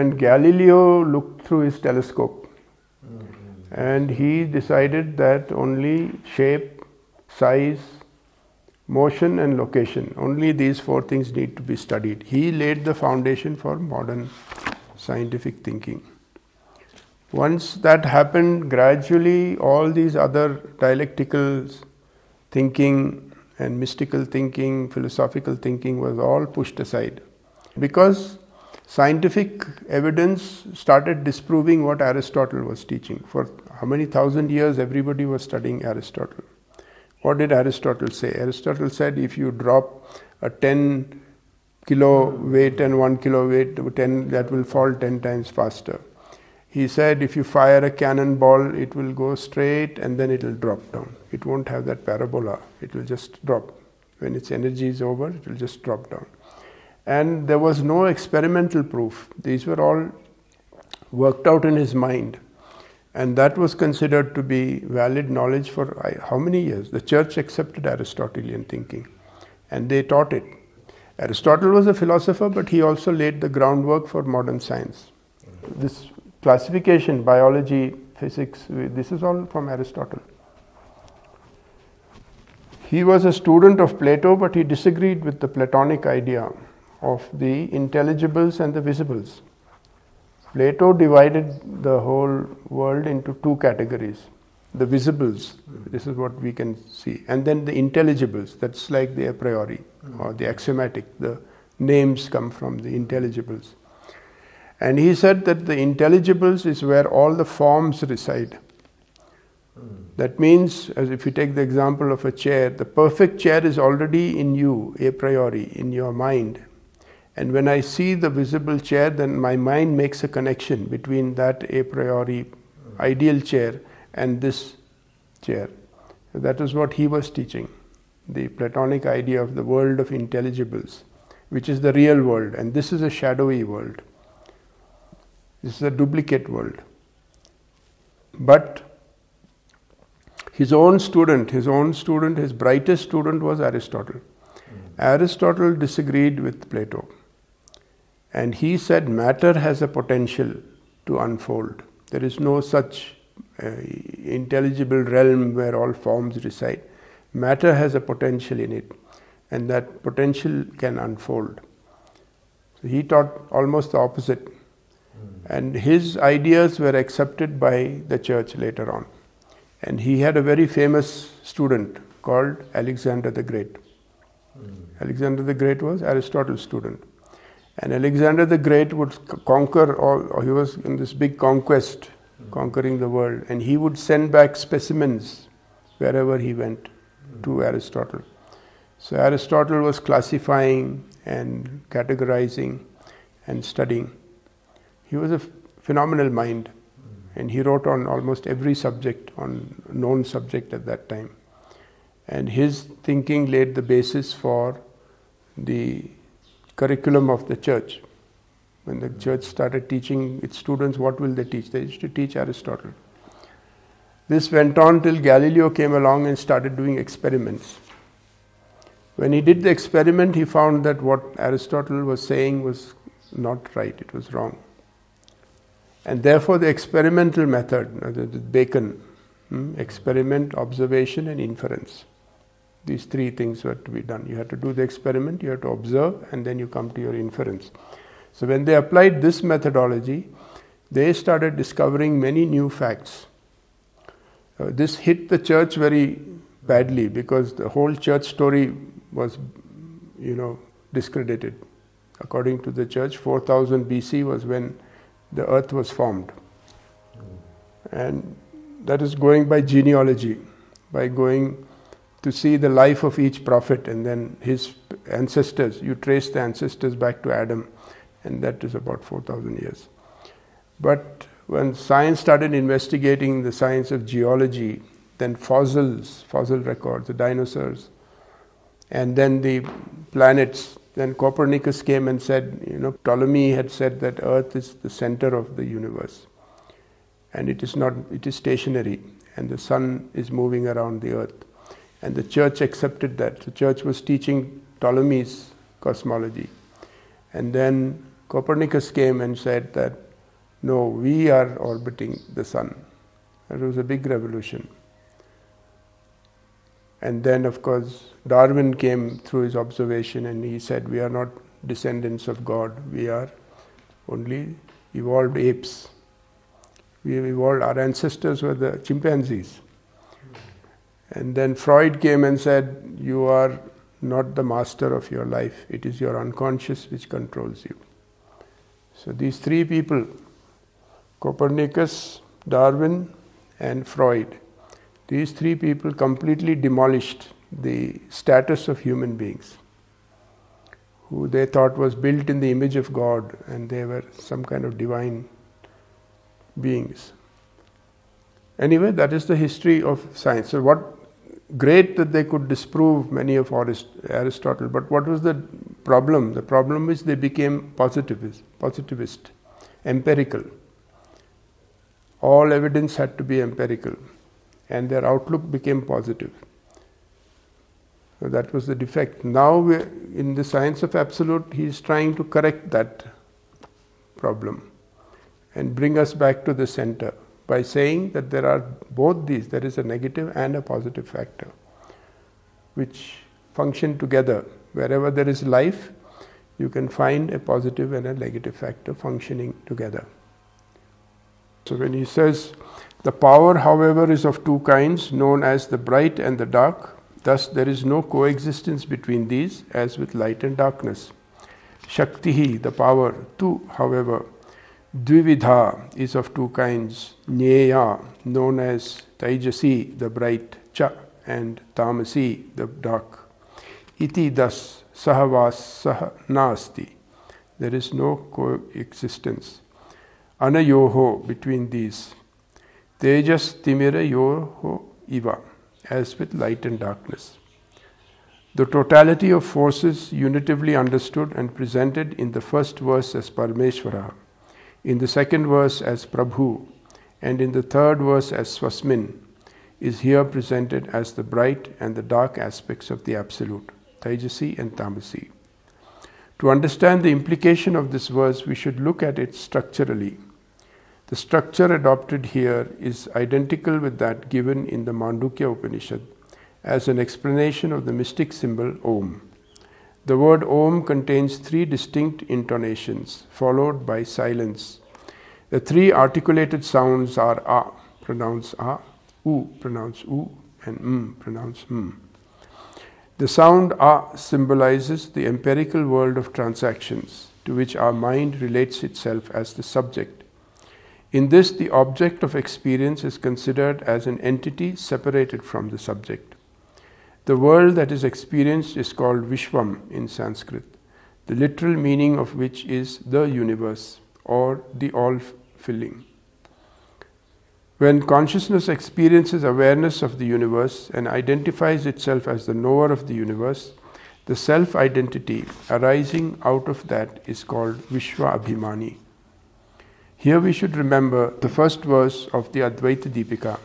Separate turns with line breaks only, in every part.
when Galileo looked through his telescope and he decided that only shape, size, motion, and location, only these four things need to be studied. He laid the foundation for modern scientific thinking. Once that happened, gradually all these other dialectical thinking and mystical thinking, philosophical thinking was all pushed aside. Because scientific evidence started disproving what Aristotle was teaching. For how many thousand years everybody was studying Aristotle. What did Aristotle say? Aristotle said if you drop a 10 kilo weight and 1 kilo weight, 10, that will fall 10 times faster. He said if you fire a cannonball, it will go straight and then it will drop down. It won't have that parabola, it will just drop. When its energy is over, it will just drop down and there was no experimental proof. These were all worked out in his mind. And that was considered to be valid knowledge for how many years? The church accepted Aristotelian thinking and they taught it. Aristotle was a philosopher, but he also laid the groundwork for modern science. This classification, biology, physics, this is all from Aristotle. He was a student of Plato, but he disagreed with the Platonic idea of the intelligibles and the visibles. Plato divided the whole world into two categories the visibles, this is what we can see, and then the intelligibles, that's like the a priori or the axiomatic, the names come from the intelligibles. And he said that the intelligibles is where all the forms reside. That means, as if you take the example of a chair, the perfect chair is already in you, a priori, in your mind, and when I see the visible chair, then my mind makes a connection between that a priori ideal chair and this chair. That is what he was teaching the Platonic idea of the world of intelligibles, which is the real world, and this is a shadowy world. This is a duplicate world. But his own student, his own student, his brightest student was Aristotle. Hmm. Aristotle disagreed with Plato. And he said matter has a potential to unfold. There is no such uh, intelligible realm where all forms reside. Matter has a potential in it, and that potential can unfold. So he taught almost the opposite. Mm. And his ideas were accepted by the church later on. And he had a very famous student called Alexander the Great. Mm. Alexander the Great was Aristotle's student. And Alexander the Great would conquer all, he was in this big conquest, conquering the world, and he would send back specimens wherever he went to Aristotle. So Aristotle was classifying and categorizing and studying. He was a phenomenal mind, and he wrote on almost every subject, on known subject at that time. And his thinking laid the basis for the curriculum of the church. When the church started teaching its students, what will they teach? They used to teach Aristotle. This went on till Galileo came along and started doing experiments. When he did the experiment, he found that what Aristotle was saying was not right, it was wrong. And therefore, the experimental method, the Bacon, hmm, experiment, observation, and inference. These three things were to be done. You had to do the experiment, you had to observe, and then you come to your inference. So, when they applied this methodology, they started discovering many new facts. Uh, this hit the church very badly because the whole church story was, you know, discredited. According to the church, 4000 BC was when the earth was formed. And that is going by genealogy, by going to see the life of each prophet and then his ancestors. You trace the ancestors back to Adam, and that is about 4,000 years. But when science started investigating the science of geology, then fossils, fossil records, the dinosaurs, and then the planets. Then Copernicus came and said, you know, Ptolemy had said that Earth is the center of the universe, and it is not, it is stationary, and the sun is moving around the Earth. And the church accepted that. The church was teaching Ptolemy's cosmology. And then Copernicus came and said that no, we are orbiting the sun. It was a big revolution. And then, of course, Darwin came through his observation and he said, We are not descendants of God, we are only evolved apes. We evolved, our ancestors were the chimpanzees. And then Freud came and said, You are not the master of your life, it is your unconscious which controls you. So these three people, Copernicus, Darwin, and Freud, these three people completely demolished the status of human beings, who they thought was built in the image of God and they were some kind of divine beings. Anyway, that is the history of science. So, what great that they could disprove many of Aristotle, but what was the problem? The problem is they became positivist, positivist, empirical. All evidence had to be empirical and their outlook became positive. So that was the defect. Now, in the science of absolute, he is trying to correct that problem and bring us back to the center by saying that there are both these there is a negative and a positive factor which function together. Wherever there is life, you can find a positive and a negative factor functioning together. So when he says, the power, however, is of two kinds, known as the bright and the dark. Thus, there is no coexistence between these, as with light and darkness. Shaktihi, the power, tu, however, Dvividha is of two kinds, Nyeya, known as Taijasi, the bright, Cha, and Tamasi, the dark. Iti das Sahavas Sah Nasti. There is no coexistence. Anayoho, between these. Tejas timira yoho iva, as with light and darkness. The totality of forces unitively understood and presented in the first verse as Parameshvara, in the second verse as Prabhu, and in the third verse as Swasmin, is here presented as the bright and the dark aspects of the Absolute, Taijasi and Tamasi. To understand the implication of this verse, we should look at it structurally. The structure adopted here is identical with that given in the Mandukya Upanishad as an explanation of the mystic symbol Om. The word Om contains three distinct intonations, followed by silence. The three articulated sounds are A, pronounced A, U, pronounced U, and M, pronounced M. The sound A symbolizes the empirical world of transactions to which our mind relates itself as the subject in this, the object of experience is considered as an entity separated from the subject. The world that is experienced is called Vishwam in Sanskrit, the literal meaning of which is the universe or the all filling. When consciousness experiences awareness of the universe and identifies itself as the knower of the universe, the self identity arising out of that is called Vishwa Abhimani. Here we should remember the first verse of the Advaita Deepika,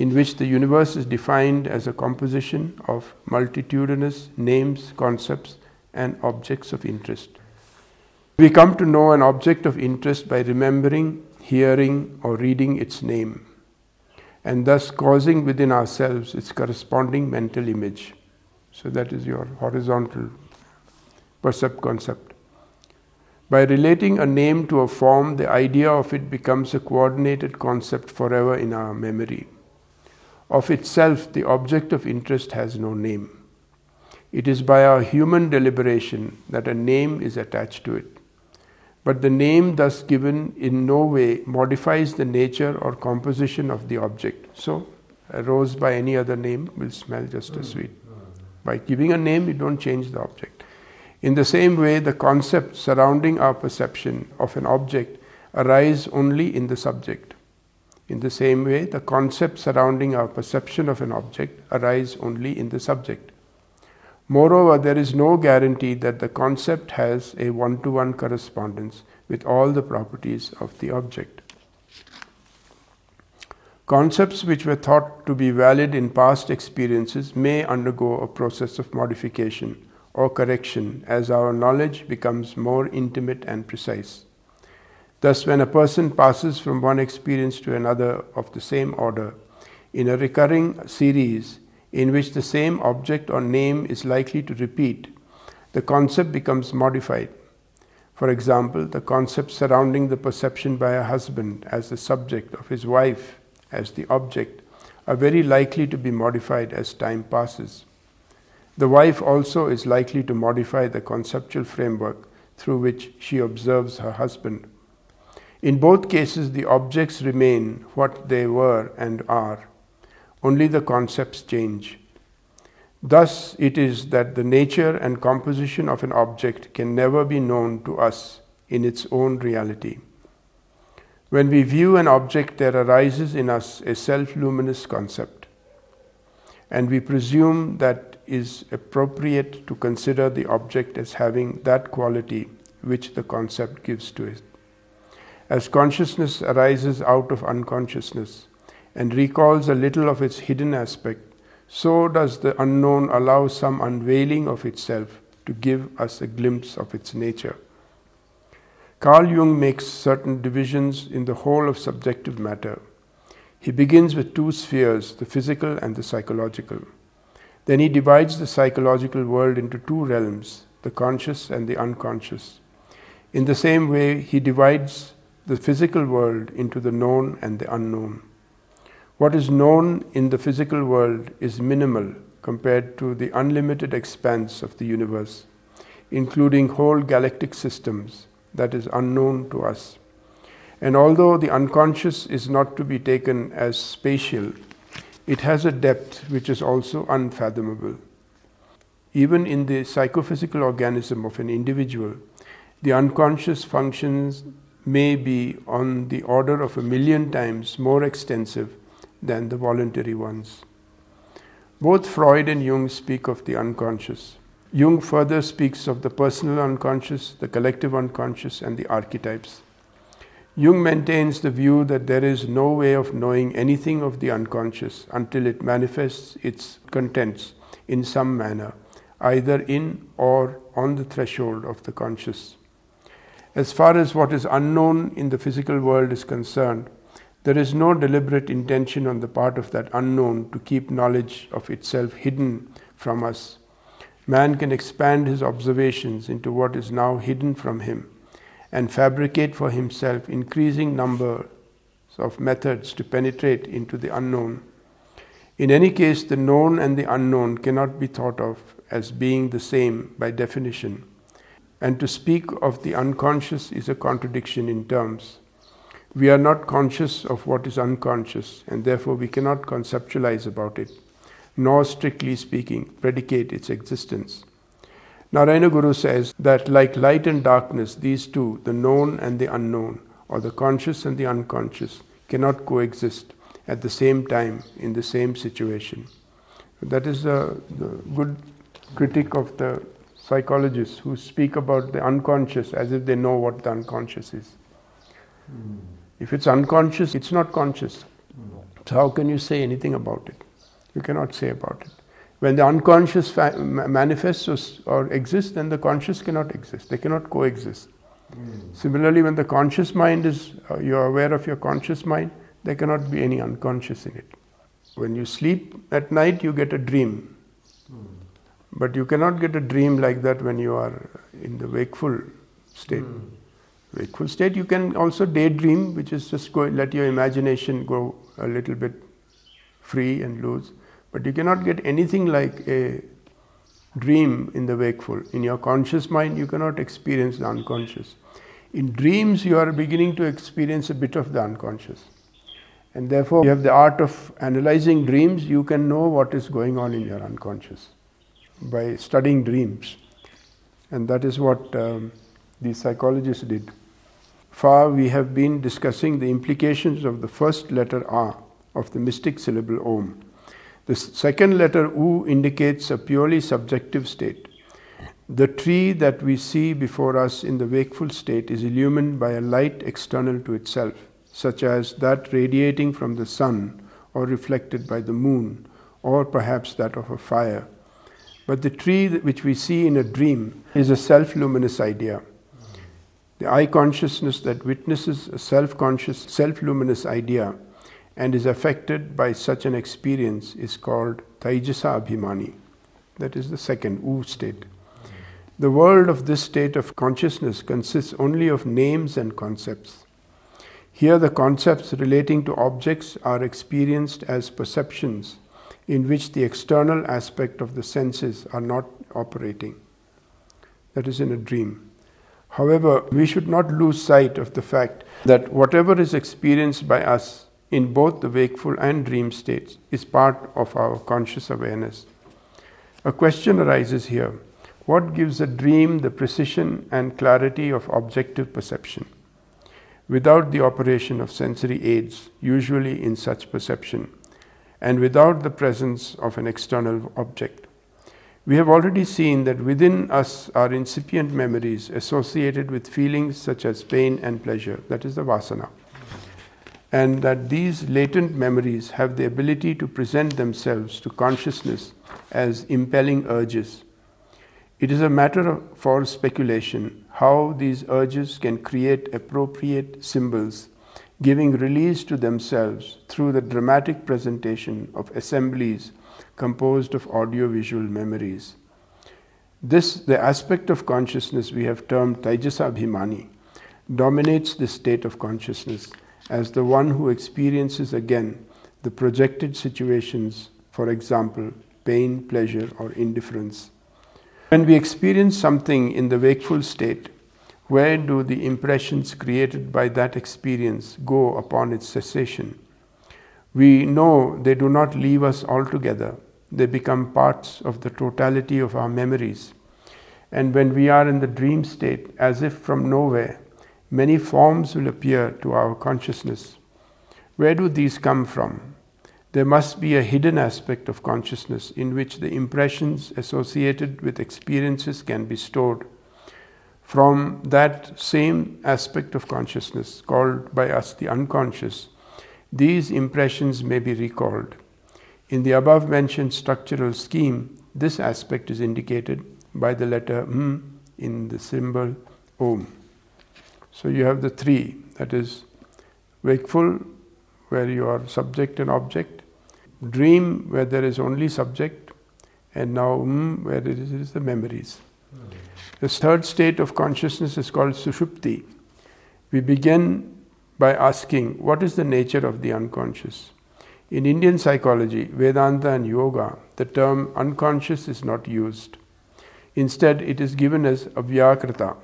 in which the universe is defined as a composition of multitudinous names, concepts, and objects of interest. We come to know an object of interest by remembering, hearing, or reading its name, and thus causing within ourselves its corresponding mental image. So that is your horizontal percept concept. By relating a name to a form, the idea of it becomes a coordinated concept forever in our memory. Of itself, the object of interest has no name. It is by our human deliberation that a name is attached to it. But the name thus given in no way modifies the nature or composition of the object. So, a rose by any other name will smell just as sweet. By giving a name, you don't change the object. In the same way, the concepts surrounding our perception of an object arise only in the subject. In the same way, the concepts surrounding our perception of an object arise only in the subject. Moreover, there is no guarantee that the concept has a one to one correspondence with all the properties of the object. Concepts which were thought to be valid in past experiences may undergo a process of modification or correction as our knowledge becomes more intimate and precise. Thus, when a person passes from one experience to another of the same order, in a recurring series in which the same object or name is likely to repeat, the concept becomes modified. For example, the concepts surrounding the perception by a husband as the subject of his wife as the object are very likely to be modified as time passes. The wife also is likely to modify the conceptual framework through which she observes her husband. In both cases, the objects remain what they were and are, only the concepts change. Thus, it is that the nature and composition of an object can never be known to us in its own reality. When we view an object, there arises in us a self luminous concept, and we presume that is appropriate to consider the object as having that quality which the concept gives to it. As consciousness arises out of unconsciousness and recalls a little of its hidden aspect, so does the unknown allow some unveiling of itself to give us a glimpse of its nature. Carl Jung makes certain divisions in the whole of subjective matter. He begins with two spheres, the physical and the psychological. Then he divides the psychological world into two realms, the conscious and the unconscious. In the same way, he divides the physical world into the known and the unknown. What is known in the physical world is minimal compared to the unlimited expanse of the universe, including whole galactic systems that is unknown to us. And although the unconscious is not to be taken as spatial, it has a depth which is also unfathomable. Even in the psychophysical organism of an individual, the unconscious functions may be on the order of a million times more extensive than the voluntary ones. Both Freud and Jung speak of the unconscious. Jung further speaks of the personal unconscious, the collective unconscious, and the archetypes. Jung maintains the view that there is no way of knowing anything of the unconscious until it manifests its contents in some manner, either in or on the threshold of the conscious. As far as what is unknown in the physical world is concerned, there is no deliberate intention on the part of that unknown to keep knowledge of itself hidden from us. Man can expand his observations into what is now hidden from him and fabricate for himself increasing numbers of methods to penetrate into the unknown. In any case, the known and the unknown cannot be thought of as being the same by definition, and to speak of the unconscious is a contradiction in terms. We are not conscious of what is unconscious, and therefore we cannot conceptualize about it, nor, strictly speaking, predicate its existence. Narayana Guru says that, like light and darkness, these two, the known and the unknown, or the conscious and the unconscious, cannot coexist at the same time in the same situation. That is a, the good critique of the psychologists who speak about the unconscious as if they know what the unconscious is. Mm. If it's unconscious, it's not conscious. No. So, how can you say anything about it? You cannot say about it. When the unconscious fa- manifests or, or, exists, then the conscious cannot exist. They cannot coexist. Mm. Similarly, when the conscious mind is, uh, you are aware of your conscious mind, there cannot be any unconscious in it. When you sleep at night, you get a dream. Mm. But you cannot get a dream like that when you are in the wakeful state. Mm wakeful state. You can also daydream, which is just go, let your imagination go a little bit free and loose. But you cannot get anything like a dream in the wakeful. In your conscious mind, you cannot experience the unconscious. In dreams, you are beginning to experience a bit of the unconscious. And therefore, you have the art of analyzing dreams, you can know what is going on in your unconscious by studying dreams. And that is what um, the psychologists did far we have been discussing the implications of the first letter A of the mystic syllable Om. The second letter U indicates a purely subjective state. The tree that we see before us in the wakeful state is illumined by a light external to itself, such as that radiating from the sun or reflected by the moon, or perhaps that of a fire. But the tree which we see in a dream is a self luminous idea. The I consciousness that witnesses a self conscious, self luminous idea and is affected by such an experience is called Taijasa Abhimani. That is the second U state. The world of this state of consciousness consists only of names and concepts. Here, the concepts relating to objects are experienced as perceptions in which the external aspect of the senses are not operating. That is in a dream. However, we should not lose sight of the fact that whatever is experienced by us in both the wakeful and dream states is part of our conscious awareness. A question arises here what gives a dream the precision and clarity of objective perception? without the operation of sensory aids, usually in such perception, and without the presence of an external object. We have already seen that within us are incipient memories associated with feelings such as pain and pleasure, that is the vasana, and that these latent memories have the ability to present themselves to consciousness as impelling urges. It is a matter of for speculation how these urges can create appropriate symbols, giving release to themselves through the dramatic presentation of assemblies composed of audiovisual memories. This, the aspect of consciousness we have termed Taijasa Abhimani, dominates this state of consciousness as the one who experiences again the projected situations, for example, pain, pleasure, or indifference. When we experience something in the wakeful state, where do the impressions created by that experience go upon its cessation? We know they do not leave us altogether, they become parts of the totality of our memories. And when we are in the dream state, as if from nowhere, many forms will appear to our consciousness. Where do these come from? there must be a hidden aspect of consciousness in which the impressions associated with experiences can be stored. From that same aspect of consciousness, called by us the unconscious, these impressions may be recalled. In the above mentioned structural scheme, this aspect is indicated by the letter M in the symbol Om. So you have the three that is, wakeful, where you are subject and object, dream where there is only subject, and now mm, where it is, it is the memories. The third state of consciousness is called sushupti. We begin by asking what is the nature of the unconscious. In Indian psychology, Vedanta, and yoga, the term unconscious is not used. Instead, it is given as avyakrita,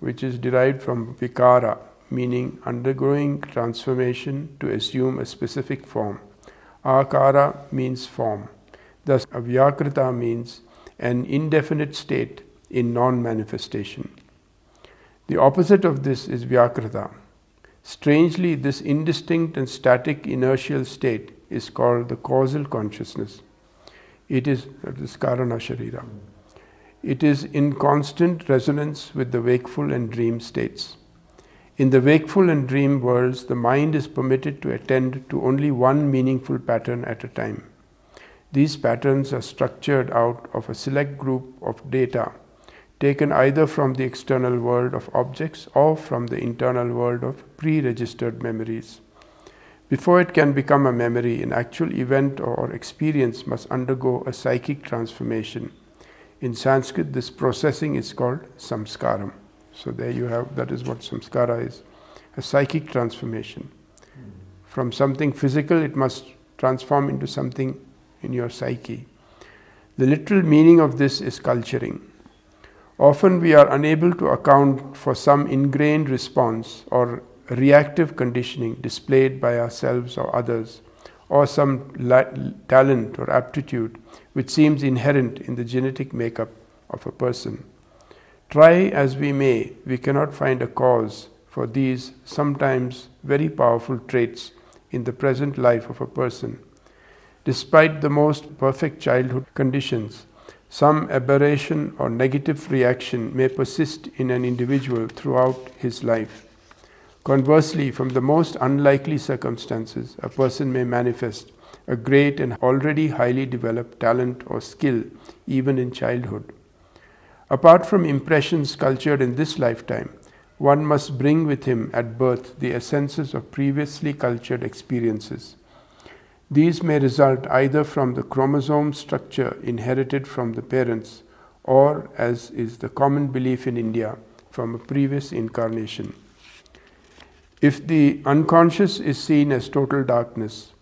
which is derived from vikara, meaning undergoing transformation to assume a specific form. Akara means form. Thus, avyakrita means an indefinite state in non manifestation. The opposite of this is vyakrita. Strangely, this indistinct and static inertial state is called the causal consciousness. It is, that is karana sharira. It is in constant resonance with the wakeful and dream states. In the wakeful and dream worlds, the mind is permitted to attend to only one meaningful pattern at a time. These patterns are structured out of a select group of data taken either from the external world of objects or from the internal world of pre registered memories. Before it can become a memory, an actual event or experience must undergo a psychic transformation. In Sanskrit, this processing is called samskaram. So there you have, that is what samskara is a psychic transformation. From something physical, it must transform into something in your psyche. The literal meaning of this is culturing. Often we are unable to account for some ingrained response or reactive conditioning displayed by ourselves or others, or some la- talent or aptitude which seems inherent in the genetic makeup of a person. Try as we may, we cannot find a cause for these sometimes very powerful traits in the present life of a person. Despite the most perfect childhood conditions, some aberration or negative reaction may persist in an individual throughout his life. Conversely, from the most unlikely circumstances, a person may manifest a great and already highly developed talent or skill even in childhood. Apart from impressions cultured in this lifetime, one must bring with him at birth the essences of previously cultured experiences. These may result either from the chromosome structure inherited from the parents or, as is the common belief in India, from a previous incarnation. If the unconscious is seen as total darkness,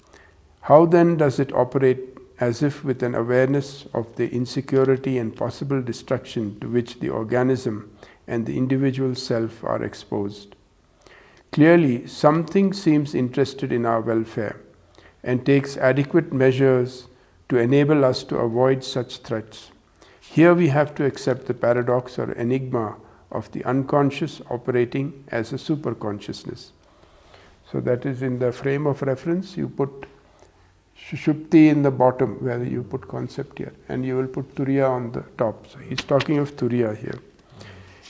how then does it operate as if with an awareness of the insecurity and possible destruction to which the organism and the individual self are exposed? Clearly, something seems interested in our welfare and takes adequate measures to enable us to avoid such threats. Here we have to accept the paradox or enigma of the unconscious operating as a superconsciousness. So that is in the frame of reference, you put Shupti in the bottom where you put concept here, and you will put Turiya on the top. So he's talking of Turiya here.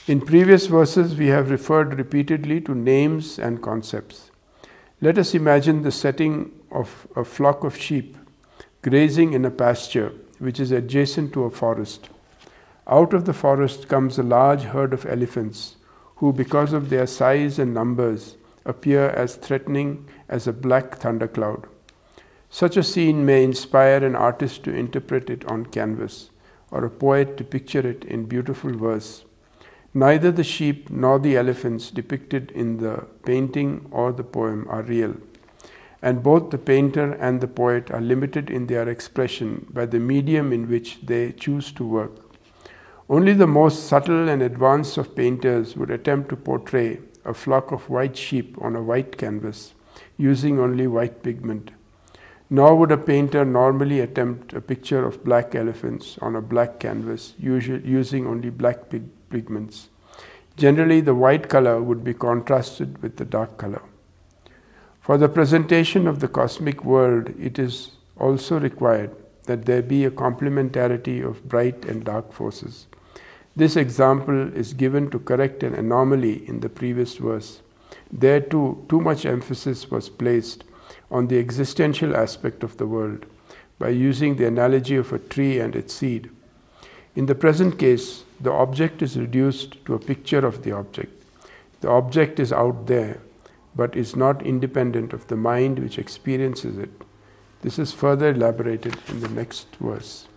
In previous verses, we have referred repeatedly to names and concepts. Let us imagine the setting of a flock of sheep grazing in a pasture which is adjacent to a forest. Out of the forest comes a large herd of elephants, who, because of their size and numbers, appear as threatening as a black thundercloud. Such a scene may inspire an artist to interpret it on canvas, or a poet to picture it in beautiful verse. Neither the sheep nor the elephants depicted in the painting or the poem are real, and both the painter and the poet are limited in their expression by the medium in which they choose to work. Only the most subtle and advanced of painters would attempt to portray a flock of white sheep on a white canvas using only white pigment. Nor would a painter normally attempt a picture of black elephants on a black canvas using only black pig- pigments. Generally, the white color would be contrasted with the dark color. For the presentation of the cosmic world, it is also required that there be a complementarity of bright and dark forces. This example is given to correct an anomaly in the previous verse. There too, too much emphasis was placed on the existential aspect of the world by using the analogy of a tree and its seed. In the present case, the object is reduced to a picture of the object. The object is out there, but is not independent of the mind which experiences it. This is further elaborated in the next verse.